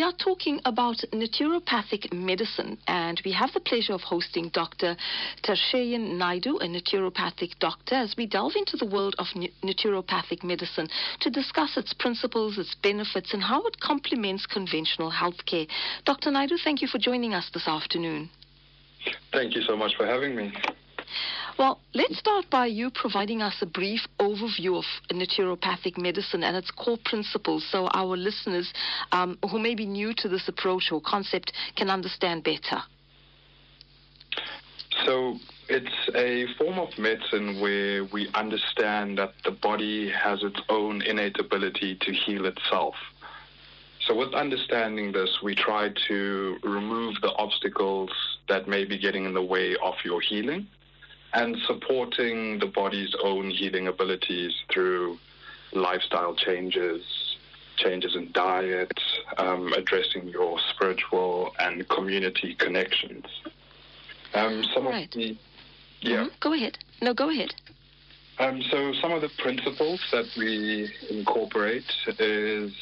We are talking about naturopathic medicine, and we have the pleasure of hosting Dr. Tharsheyen Naidoo, a naturopathic doctor, as we delve into the world of naturopathic medicine to discuss its principles, its benefits, and how it complements conventional healthcare. Dr. Naidoo, thank you for joining us this afternoon. Thank you so much for having me. Well, let's start by you providing us a brief overview of naturopathic medicine and its core principles so our listeners um, who may be new to this approach or concept can understand better. So, it's a form of medicine where we understand that the body has its own innate ability to heal itself. So, with understanding this, we try to remove the obstacles that may be getting in the way of your healing and supporting the body's own healing abilities through lifestyle changes, changes in diet, um, addressing your spiritual and community connections. Um, some right. of the yeah. Mm-hmm. Go ahead. No, go ahead. Um, so some of the principles that we incorporate is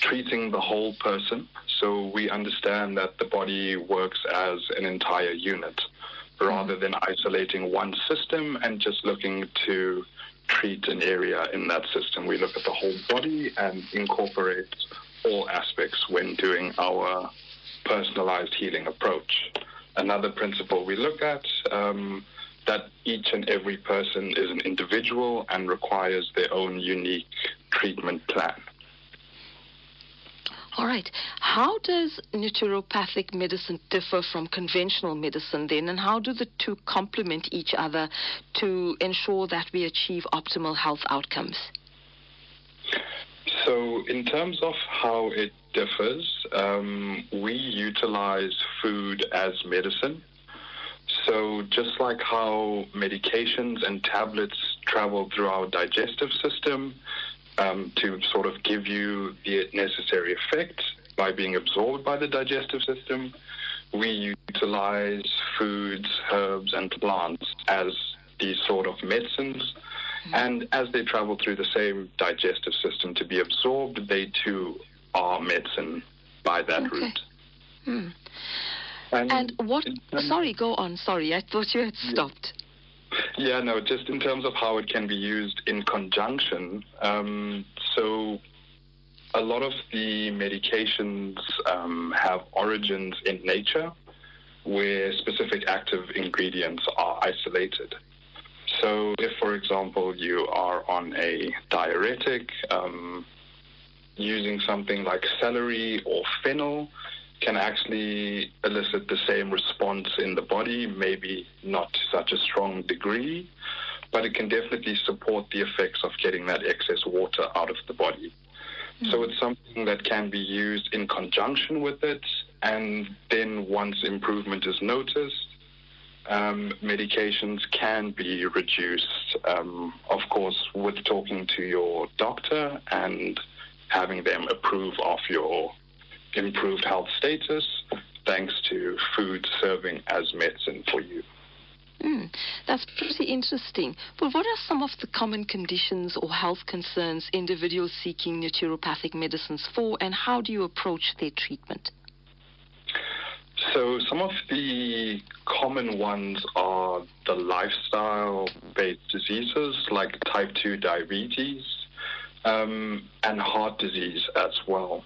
treating the whole person. So we understand that the body works as an entire unit rather than isolating one system and just looking to treat an area in that system. We look at the whole body and incorporate all aspects when doing our personalized healing approach. Another principle we look at um, that each and every person is an individual and requires their own unique treatment plan. All right. How does naturopathic medicine differ from conventional medicine then, and how do the two complement each other to ensure that we achieve optimal health outcomes? So, in terms of how it differs, um, we utilize food as medicine. So, just like how medications and tablets travel through our digestive system, um, to sort of give you the necessary effect by being absorbed by the digestive system. We utilize foods, herbs, and plants as these sort of medicines. Mm-hmm. And as they travel through the same digestive system to be absorbed, they too are medicine by that okay. route. Hmm. And, and, what? Sorry, go on. Sorry, I thought you had stopped. Yeah, no, just in terms of how it can be used in conjunction. Um, so, a lot of the medications um, have origins in nature where specific active ingredients are isolated. So, if, for example, you are on a diuretic, um, using something like celery or fennel, can actually elicit the same response in the body, maybe not to such a strong degree, but it can definitely support the effects of getting that excess water out of the body. Mm-hmm. So it's something that can be used in conjunction with it, and then once improvement is noticed, um, medications can be reduced, um, of course, with talking to your doctor and having them approve of your improved health status thanks to food serving as medicine for you. Mm, that's pretty interesting. But what are some of the common conditions or health concerns individuals seeking naturopathic medicines for, and how do you approach their treatment? So, some of the common ones are the lifestyle based diseases like type 2 diabetes um, and heart disease as well.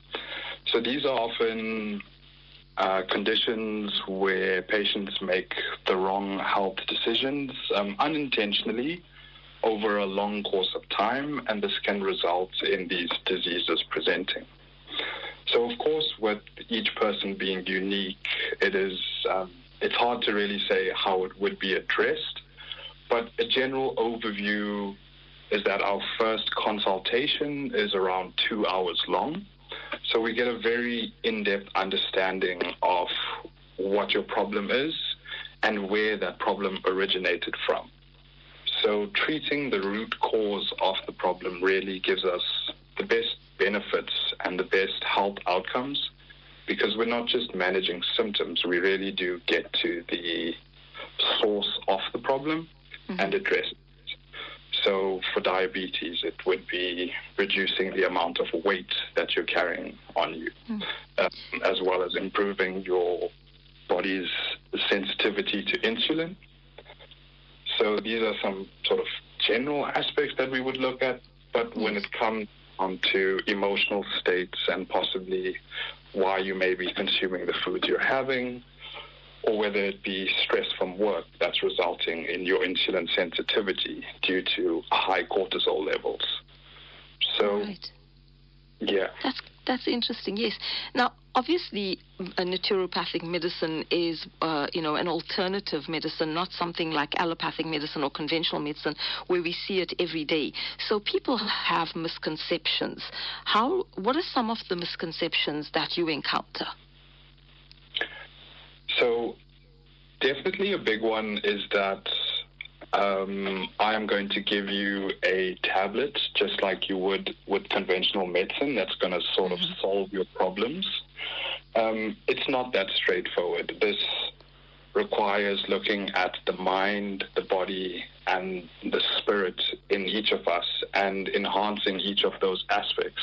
So these are often uh, conditions where patients make the wrong health decisions um, unintentionally over a long course of time, and this can result in these diseases presenting. So, of course, with each person being unique, it is um, it's hard to really say how it would be addressed. But a general overview is that our first consultation is around two hours long. So we get a very in depth understanding of what your problem is and where that problem originated from. So treating the root cause of the problem really gives us the best benefits and the best health outcomes because we're not just managing symptoms, we really do get to the source of the problem mm-hmm. and address it. So for diabetes, it would be reducing the amount of weight that you're carrying on you. Mm. um, as well as improving your body's sensitivity to insulin. So these are some sort of general aspects that we would look at. But when it comes onto emotional states and possibly why you may be consuming the foods you're having, or whether it be stress from work that's resulting in your insulin sensitivity due to high cortisol levels. So, Right. yeah. That's that's interesting. Yes. Now, obviously, a naturopathic medicine is, uh, you know, an alternative medicine, not something like allopathic medicine or conventional medicine, where we see it every day. So people have misconceptions. How? What are some of the misconceptions that you encounter? So, definitely a big one is that um, I am going to give you a tablet, just like you would with conventional medicine, that's going to sort of solve your problems. Um, it's not that straightforward. This requires looking at the mind, the body, and the spirit in each of us and enhancing each of those aspects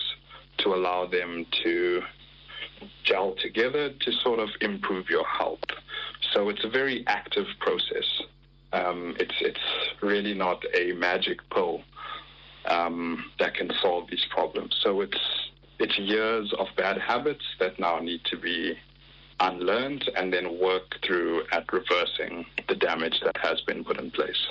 to allow them to gel together to sort of improve your health. So it's a very active process. Um, it's it's really not a magic pill um, that can solve these problems. So it's it's years of bad habits that now need to be unlearned and then work through at reversing the damage that has been put in place.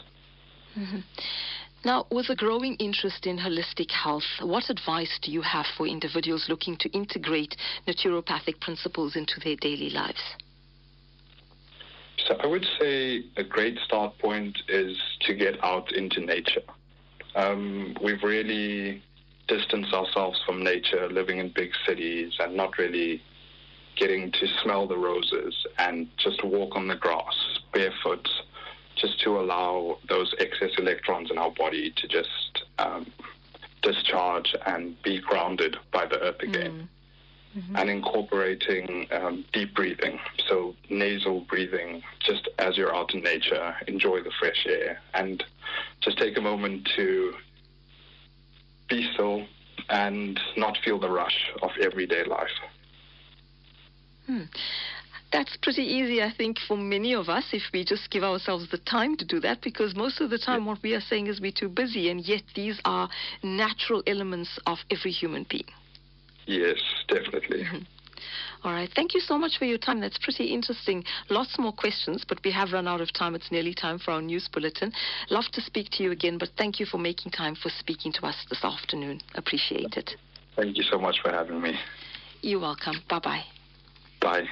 Now, with a growing interest in holistic health, what advice do you have for individuals looking to integrate naturopathic principles into their daily lives? So I would say a great start point is to get out into nature. Um, we've really distanced ourselves from nature, living in big cities and not really getting to smell the roses and just walk on the grass barefoot, just to allow those excess electrons in our body to just um, discharge and be grounded by the earth again. And incorporating um, deep breathing. So nasal breathing, just as you're out in nature, enjoy the fresh air, and just take a moment to be still and not feel the rush of everyday life. That's pretty easy, I think, for many of us if we just give ourselves the time to do that, because most of the time what we are saying is we're too busy, and yet these are natural elements of every human being. Yes, definitely. All right. Thank you so much for your time. That's pretty interesting. Lots more questions, but we have run out of time. It's nearly time for our news bulletin. Love to speak to you again, but thank you for making time for speaking to us this afternoon. Appreciate it. Thank you so much for having me. You're welcome. Bye bye. Bye.